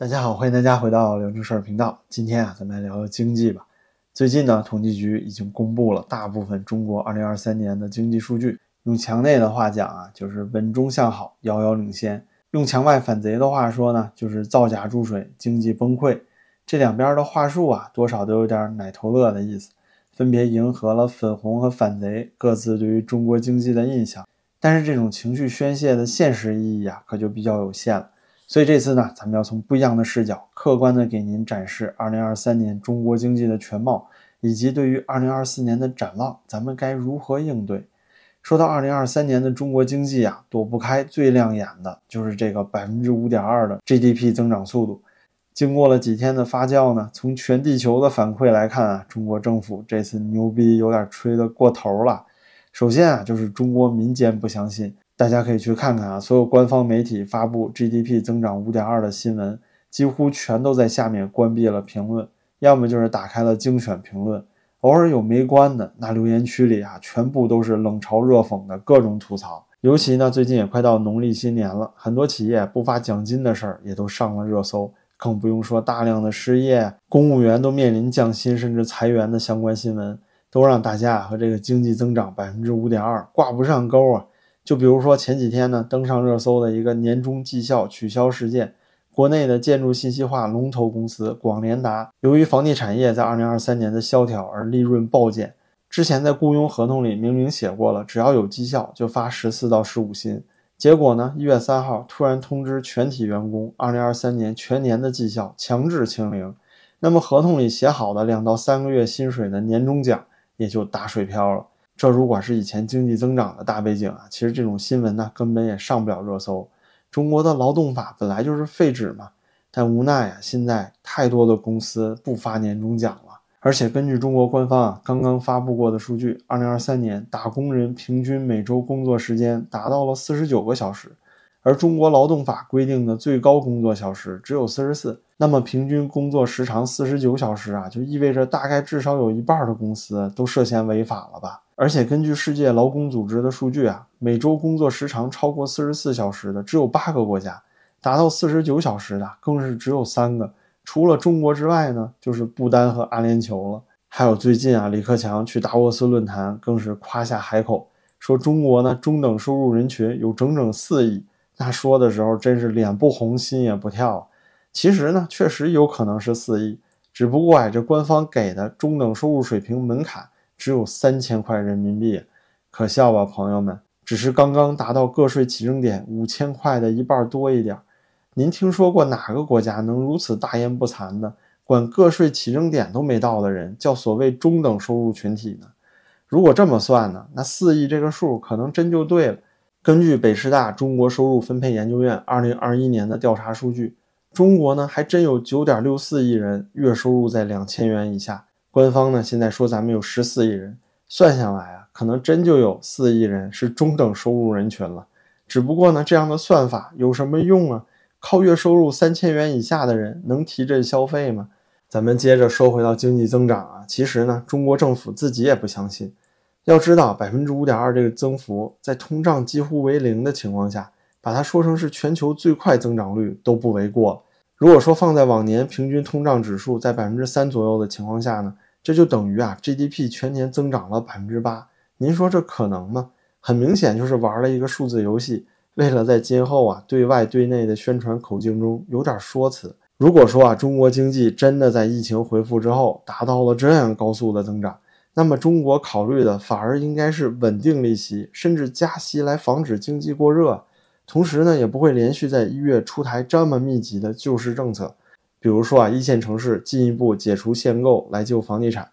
大家好，欢迎大家回到刘正事儿频道。今天啊，咱们来聊聊经济吧。最近呢，统计局已经公布了大部分中国2023年的经济数据。用墙内的话讲啊，就是稳中向好，遥遥领先；用墙外反贼的话说呢，就是造假注水，经济崩溃。这两边的话术啊，多少都有点奶头乐的意思，分别迎合了粉红和反贼各自对于中国经济的印象。但是这种情绪宣泄的现实意义啊，可就比较有限了。所以这次呢，咱们要从不一样的视角，客观的给您展示2023年中国经济的全貌，以及对于2024年的展望，咱们该如何应对？说到2023年的中国经济啊，躲不开最亮眼的就是这个百分之五点二的 GDP 增长速度。经过了几天的发酵呢，从全地球的反馈来看啊，中国政府这次牛逼有点吹得过头了。首先啊，就是中国民间不相信。大家可以去看看啊，所有官方媒体发布 GDP 增长五点二的新闻，几乎全都在下面关闭了评论，要么就是打开了精选评论，偶尔有没关的，那留言区里啊，全部都是冷嘲热讽的各种吐槽。尤其呢，最近也快到农历新年了，很多企业不发奖金的事儿也都上了热搜，更不用说大量的失业，公务员都面临降薪甚至裁员的相关新闻，都让大家和这个经济增长百分之五点二挂不上钩啊。就比如说前几天呢，登上热搜的一个年终绩效取消事件，国内的建筑信息化龙头公司广联达，由于房地产业在二零二三年的萧条而利润暴减。之前在雇佣合同里明明写过了，只要有绩效就发十四到十五薪。结果呢，一月三号突然通知全体员工，二零二三年全年的绩效强制清零。那么合同里写好的两到三个月薪水的年终奖也就打水漂了。这如果是以前经济增长的大背景啊，其实这种新闻呢根本也上不了热搜。中国的劳动法本来就是废纸嘛，但无奈啊，现在太多的公司不发年终奖了。而且根据中国官方啊刚刚发布过的数据，二零二三年打工人平均每周工作时间达到了四十九个小时，而中国劳动法规定的最高工作小时只有四十四，那么平均工作时长四十九小时啊，就意味着大概至少有一半的公司都涉嫌违法了吧？而且根据世界劳工组织的数据啊，每周工作时长超过四十四小时的只有八个国家，达到四十九小时的更是只有三个。除了中国之外呢，就是不丹和阿联酋了。还有最近啊，李克强去达沃斯论坛，更是夸下海口，说中国呢中等收入人群有整整四亿。那说的时候真是脸不红心也不跳。其实呢，确实有可能是四亿，只不过啊，这官方给的中等收入水平门槛。只有三千块人民币，可笑吧，朋友们？只是刚刚达到个税起征点五千块的一半多一点。您听说过哪个国家能如此大言不惭的管个税起征点都没到的人叫所谓中等收入群体呢？如果这么算呢，那四亿这个数可能真就对了。根据北师大中国收入分配研究院二零二一年的调查数据，中国呢还真有九点六四亿人月收入在两千元以下。官方呢现在说咱们有十四亿人，算下来啊，可能真就有四亿人是中等收入人群了。只不过呢，这样的算法有什么用啊？靠月收入三千元以下的人能提振消费吗？咱们接着说回到经济增长啊，其实呢，中国政府自己也不相信。要知道，百分之五点二这个增幅，在通胀几乎为零的情况下，把它说成是全球最快增长率都不为过。如果说放在往年平均通胀指数在百分之三左右的情况下呢，这就等于啊 GDP 全年增长了百分之八。您说这可能吗？很明显就是玩了一个数字游戏，为了在今后啊对外对内的宣传口径中有点说辞。如果说啊中国经济真的在疫情恢复之后达到了这样高速的增长，那么中国考虑的反而应该是稳定利息，甚至加息来防止经济过热。同时呢，也不会连续在一月出台这么密集的救市政策，比如说啊，一线城市进一步解除限购来救房地产。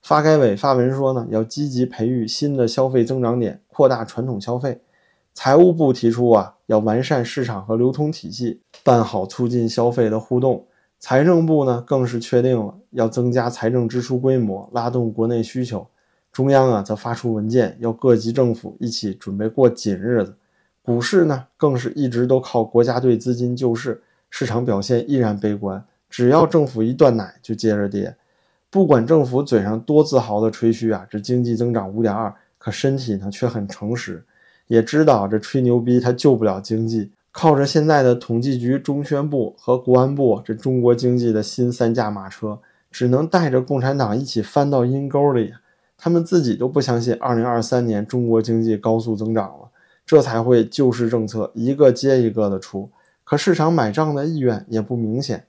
发改委发文说呢，要积极培育新的消费增长点，扩大传统消费。财务部提出啊，要完善市场和流通体系，办好促进消费的互动。财政部呢，更是确定了要增加财政支出规模，拉动国内需求。中央啊，则发出文件，要各级政府一起准备过紧日子。股市呢，更是一直都靠国家队资金救市，市场表现依然悲观。只要政府一断奶，就接着跌。不管政府嘴上多自豪的吹嘘啊，这经济增长五点二，可身体呢却很诚实，也知道这吹牛逼它救不了经济。靠着现在的统计局、中宣部和国安部这中国经济的新三驾马车，只能带着共产党一起翻到阴沟里。他们自己都不相信2023年中国经济高速增长了，这才会救市政策一个接一个的出。可市场买账的意愿也不明显，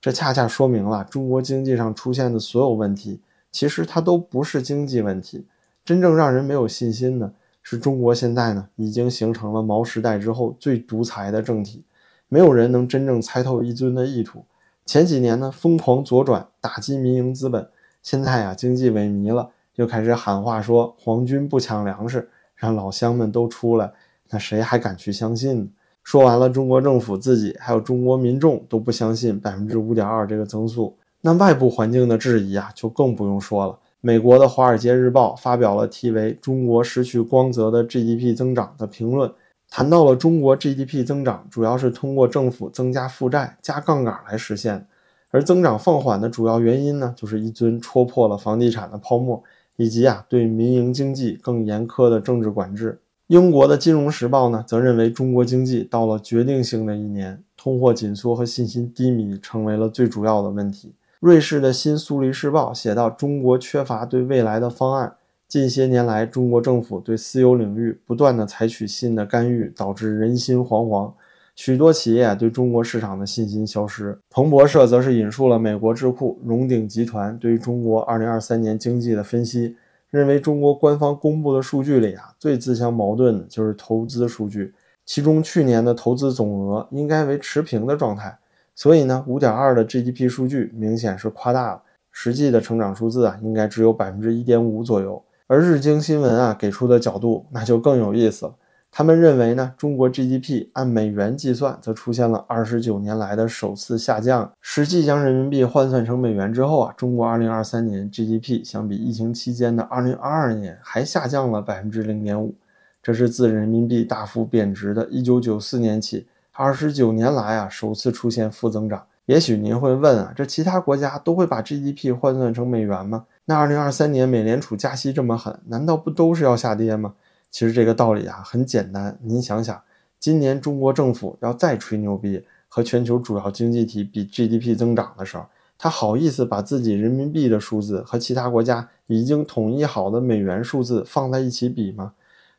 这恰恰说明了中国经济上出现的所有问题，其实它都不是经济问题。真正让人没有信心的。是中国现在呢，已经形成了毛时代之后最独裁的政体，没有人能真正猜透一尊的意图。前几年呢，疯狂左转打击民营资本，现在啊，经济萎靡了，又开始喊话说皇军不抢粮食，让老乡们都出来，那谁还敢去相信呢？说完了，中国政府自己还有中国民众都不相信百分之五点二这个增速，那外部环境的质疑啊，就更不用说了。美国的《华尔街日报》发表了题为《中国失去光泽的 GDP 增长》的评论，谈到了中国 GDP 增长主要是通过政府增加负债、加杠杆来实现，而增长放缓的主要原因呢，就是一尊戳破了房地产的泡沫，以及啊对民营经济更严苛的政治管制。英国的《金融时报》呢，则认为中国经济到了决定性的一年，通货紧缩和信心低迷成为了最主要的问题。瑞士的新苏黎世报写道：“中国缺乏对未来的方案。近些年来，中国政府对私有领域不断的采取新的干预，导致人心惶惶。许多企业对中国市场的信心消失。”彭博社则是引述了美国智库荣鼎集团对于中国2023年经济的分析，认为中国官方公布的数据里啊，最自相矛盾的就是投资数据，其中去年的投资总额应该为持平的状态。所以呢，五点二的 GDP 数据明显是夸大了，实际的成长数字啊，应该只有百分之一点五左右。而日经新闻啊给出的角度那就更有意思了，他们认为呢，中国 GDP 按美元计算，则出现了二十九年来的首次下降。实际将人民币换算成美元之后啊，中国二零二三年 GDP 相比疫情期间的二零二二年还下降了百分之零点五，这是自人民币大幅贬值的一九九四年起。二十九年来啊，首次出现负增长。也许您会问啊，这其他国家都会把 GDP 换算成美元吗？那二零二三年美联储加息这么狠，难道不都是要下跌吗？其实这个道理啊很简单，您想想，今年中国政府要再吹牛逼和全球主要经济体比 GDP 增长的时候，他好意思把自己人民币的数字和其他国家已经统一好的美元数字放在一起比吗？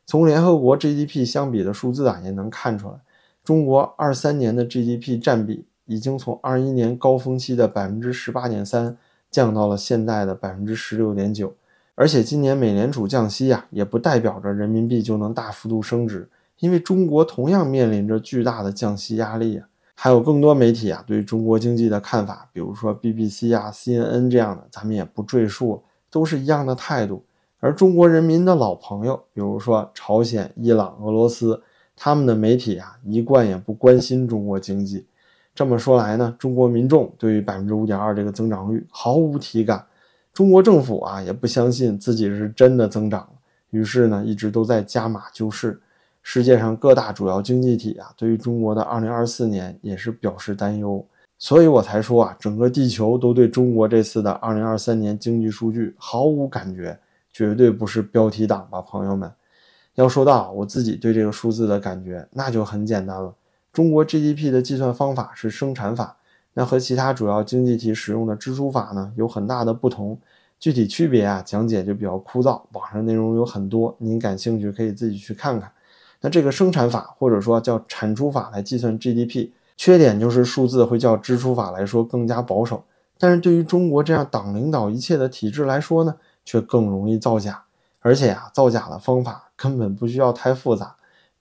从联合国 GDP 相比的数字啊，也能看出来。中国二三年的 GDP 占比已经从二一年高峰期的百分之十八点三降到了现在的百分之十六点九，而且今年美联储降息啊，也不代表着人民币就能大幅度升值，因为中国同样面临着巨大的降息压力啊。还有更多媒体啊对中国经济的看法，比如说 BBC 啊、CNN 这样的，咱们也不赘述，都是一样的态度。而中国人民的老朋友，比如说朝鲜、伊朗、俄罗斯。他们的媒体啊，一贯也不关心中国经济。这么说来呢，中国民众对于百分之五点二这个增长率毫无体感，中国政府啊也不相信自己是真的增长了，于是呢，一直都在加码救市。世界上各大主要经济体啊，对于中国的二零二四年也是表示担忧。所以我才说啊，整个地球都对中国这次的二零二三年经济数据毫无感觉，绝对不是标题党吧，朋友们。要说到我自己对这个数字的感觉，那就很简单了。中国 GDP 的计算方法是生产法，那和其他主要经济体使用的支出法呢有很大的不同。具体区别啊，讲解就比较枯燥，网上内容有很多，您感兴趣可以自己去看看。那这个生产法或者说叫产出法来计算 GDP，缺点就是数字会较支出法来说更加保守，但是对于中国这样党领导一切的体制来说呢，却更容易造假。而且啊，造假的方法根本不需要太复杂。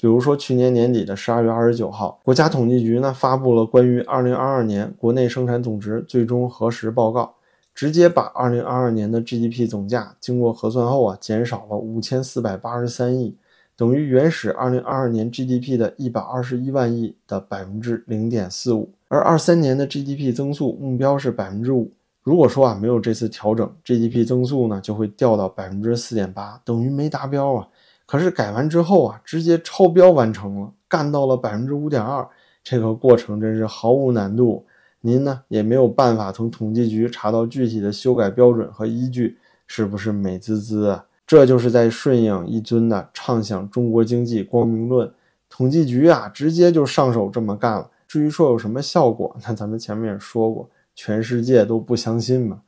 比如说，去年年底的十二月二十九号，国家统计局呢发布了关于二零二二年国内生产总值最终核实报告，直接把二零二二年的 GDP 总价经过核算后啊，减少了五千四百八十三亿，等于原始二零二二年 GDP 的一百二十一万亿的百分之零点四五。而二三年的 GDP 增速目标是百分之五。如果说啊没有这次调整，GDP 增速呢就会掉到百分之四点八，等于没达标啊。可是改完之后啊，直接超标完成了，干到了百分之五点二，这个过程真是毫无难度。您呢也没有办法从统计局查到具体的修改标准和依据，是不是美滋滋啊？这就是在顺应一尊的畅想中国经济光明论，统计局啊，直接就上手这么干了。至于说有什么效果，那咱们前面也说过，全世界都不相信嘛。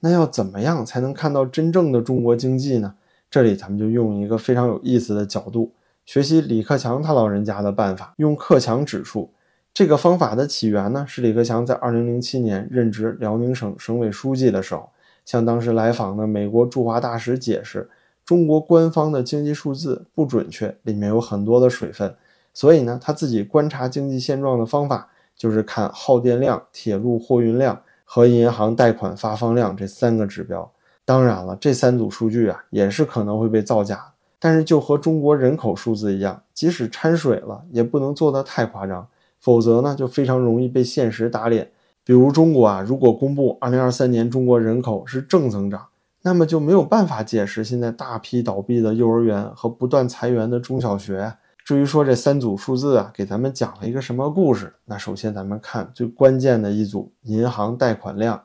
那要怎么样才能看到真正的中国经济呢？这里咱们就用一个非常有意思的角度，学习李克强他老人家的办法，用克强指数。这个方法的起源呢，是李克强在2007年任职辽宁省省委书记的时候，向当时来访的美国驻华大使解释，中国官方的经济数字不准确，里面有很多的水分。所以呢，他自己观察经济现状的方法就是看耗电量、铁路货运量和银行贷款发放量这三个指标。当然了，这三组数据啊也是可能会被造假。但是就和中国人口数字一样，即使掺水了，也不能做得太夸张，否则呢就非常容易被现实打脸。比如中国啊，如果公布2023年中国人口是正增长，那么就没有办法解释现在大批倒闭的幼儿园和不断裁员的中小学。至于说这三组数字啊，给咱们讲了一个什么故事？那首先咱们看最关键的一组银行贷款量。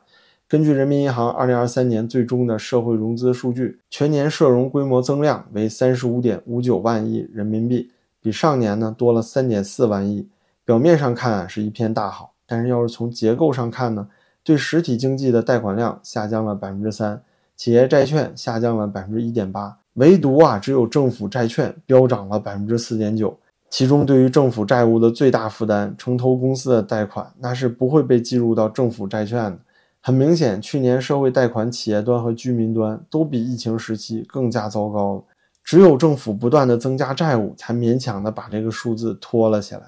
根据人民银行2023年最终的社会融资数据，全年社融规模增量为35.59万亿人民币，比上年呢多了3.4万亿。表面上看啊是一片大好，但是要是从结构上看呢，对实体经济的贷款量下降了3%，企业债券下降了1.8%。唯独啊，只有政府债券飙涨了百分之四点九。其中，对于政府债务的最大负担——城投公司的贷款，那是不会被计入到政府债券的。很明显，去年社会贷款企业端和居民端都比疫情时期更加糟糕了。只有政府不断的增加债务，才勉强的把这个数字拖了起来。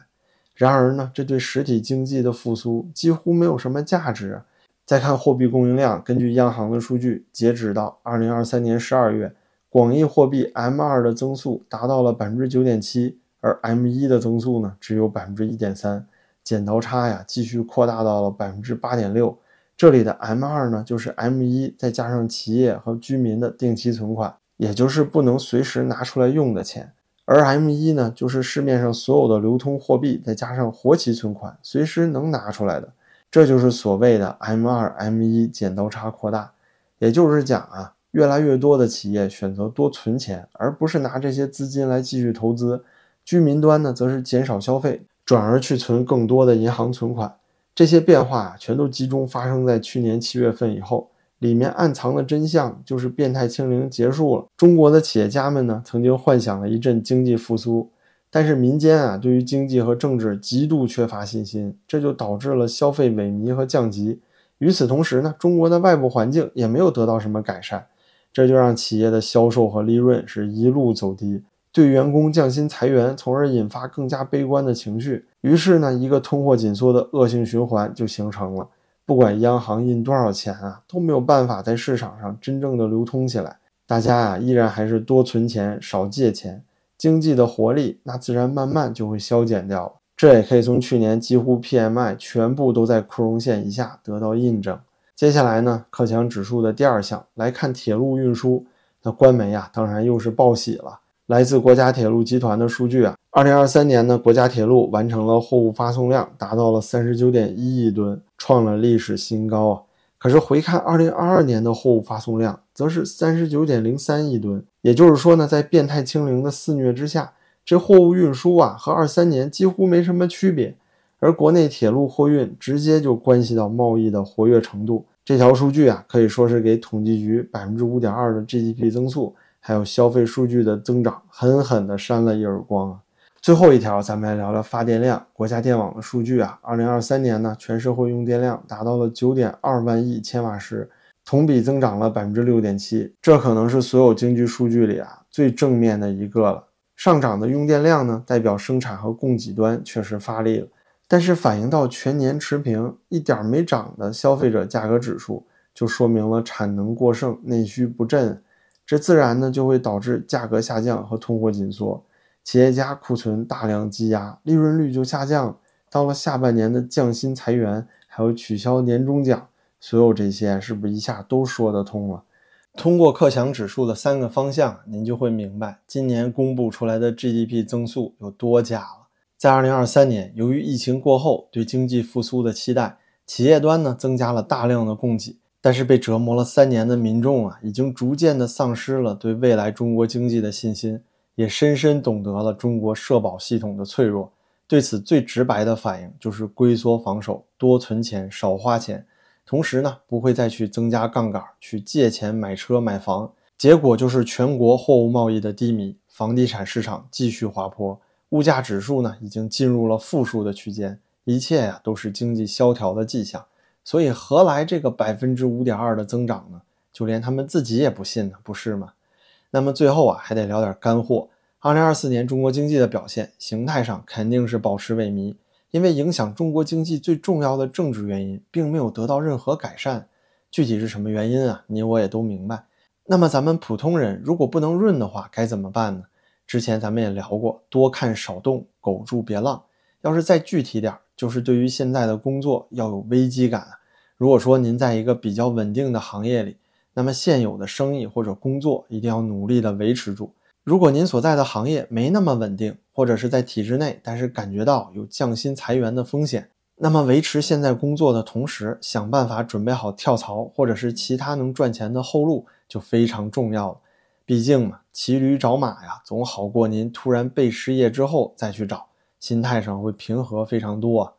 然而呢，这对实体经济的复苏几乎没有什么价值。再看货币供应量，根据央行的数据，截止到二零二三年十二月。广义货币 M2 的增速达到了百分之九点七，而 M1 的增速呢只有百分之一点三，剪刀差呀继续扩大到了百分之八点六。这里的 M2 呢就是 M1 再加上企业和居民的定期存款，也就是不能随时拿出来用的钱，而 M1 呢就是市面上所有的流通货币再加上活期存款，随时能拿出来的。这就是所谓的 M2、M1 剪刀差扩大，也就是讲啊。越来越多的企业选择多存钱，而不是拿这些资金来继续投资；居民端呢，则是减少消费，转而去存更多的银行存款。这些变化全都集中发生在去年七月份以后。里面暗藏的真相就是变态清零结束了。中国的企业家们呢，曾经幻想了一阵经济复苏，但是民间啊，对于经济和政治极度缺乏信心，这就导致了消费萎靡和降级。与此同时呢，中国的外部环境也没有得到什么改善。这就让企业的销售和利润是一路走低，对员工降薪裁员，从而引发更加悲观的情绪。于是呢，一个通货紧缩的恶性循环就形成了。不管央行印多少钱啊，都没有办法在市场上真正的流通起来。大家啊，依然还是多存钱，少借钱，经济的活力那自然慢慢就会消减掉了。这也可以从去年几乎 PMI 全部都在库容线以下得到印证。接下来呢，克强指数的第二项来看铁路运输。那官媒啊，当然又是报喜了。来自国家铁路集团的数据啊，二零二三年呢，国家铁路完成了货物发送量达到了三十九点一亿吨，创了历史新高啊。可是回看二零二二年的货物发送量，则是三十九点零三亿吨。也就是说呢，在变态清零的肆虐之下，这货物运输啊，和二三年几乎没什么区别。而国内铁路货运直接就关系到贸易的活跃程度。这条数据啊，可以说是给统计局百分之五点二的 GDP 增速，还有消费数据的增长，狠狠地扇了一耳光啊！最后一条，咱们来聊聊发电量。国家电网的数据啊，二零二三年呢，全社会用电量达到了九点二万亿千瓦时，同比增长了百分之六点七。这可能是所有经济数据里啊最正面的一个了。上涨的用电量呢，代表生产和供给端确实发力了。但是反映到全年持平、一点没涨的消费者价格指数，就说明了产能过剩、内需不振，这自然呢就会导致价格下降和通货紧缩，企业家库存大量积压，利润率就下降。到了下半年的降薪裁员，还有取消年终奖，所有这些是不是一下都说得通了？通过克强指数的三个方向，您就会明白今年公布出来的 GDP 增速有多假了。在二零二三年，由于疫情过后对经济复苏的期待，企业端呢增加了大量的供给，但是被折磨了三年的民众啊，已经逐渐的丧失了对未来中国经济的信心，也深深懂得了中国社保系统的脆弱。对此最直白的反应就是龟缩防守，多存钱，少花钱。同时呢，不会再去增加杠杆，去借钱买车买房。结果就是全国货物贸易的低迷，房地产市场继续滑坡，物价指数呢已经进入了负数的区间，一切呀都是经济萧条的迹象。所以何来这个百分之五点二的增长呢？就连他们自己也不信呢，不是吗？那么最后啊，还得聊点干货。二零二四年中国经济的表现，形态上肯定是保持萎靡，因为影响中国经济最重要的政治原因并没有得到任何改善。具体是什么原因啊？你我也都明白。那么咱们普通人如果不能润的话，该怎么办呢？之前咱们也聊过，多看少动，苟住别浪。要是再具体点，就是对于现在的工作要有危机感。如果说您在一个比较稳定的行业里，那么现有的生意或者工作一定要努力的维持住。如果您所在的行业没那么稳定，或者是在体制内，但是感觉到有降薪裁员的风险，那么维持现在工作的同时，想办法准备好跳槽或者是其他能赚钱的后路就非常重要了。毕竟嘛，骑驴找马呀，总好过您突然被失业之后再去找，心态上会平和非常多啊。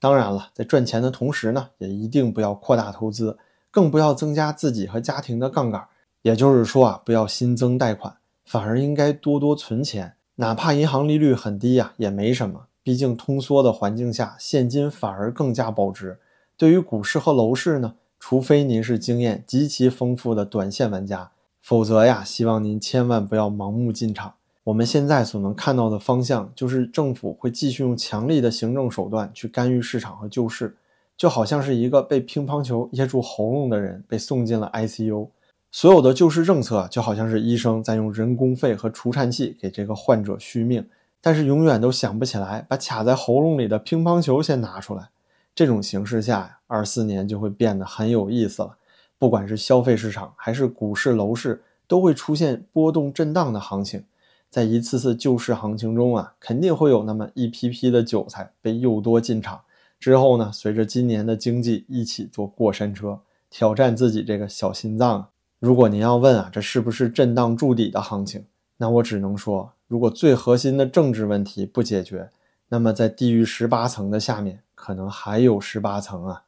当然了，在赚钱的同时呢，也一定不要扩大投资，更不要增加自己和家庭的杠杆。也就是说啊，不要新增贷款。反而应该多多存钱，哪怕银行利率很低呀，也没什么。毕竟通缩的环境下，现金反而更加保值。对于股市和楼市呢，除非您是经验极其丰富的短线玩家，否则呀，希望您千万不要盲目进场。我们现在所能看到的方向，就是政府会继续用强力的行政手段去干预市场和救市，就好像是一个被乒乓球噎住喉咙的人被送进了 ICU。所有的救市政策就好像是医生在用人工肺和除颤器给这个患者续命，但是永远都想不起来把卡在喉咙里的乒乓球先拿出来。这种形势下，二四年就会变得很有意思了。不管是消费市场还是股市、楼市，都会出现波动震荡的行情。在一次次救市行情中啊，肯定会有那么一批批的韭菜被诱多进场，之后呢，随着今年的经济一起坐过山车，挑战自己这个小心脏。如果您要问啊，这是不是震荡筑底的行情？那我只能说，如果最核心的政治问题不解决，那么在地狱十八层的下面，可能还有十八层啊。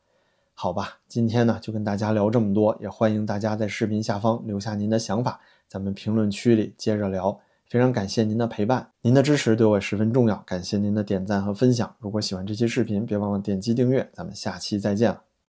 好吧，今天呢就跟大家聊这么多，也欢迎大家在视频下方留下您的想法，咱们评论区里接着聊。非常感谢您的陪伴，您的支持对我也十分重要，感谢您的点赞和分享。如果喜欢这期视频，别忘了点击订阅，咱们下期再见了。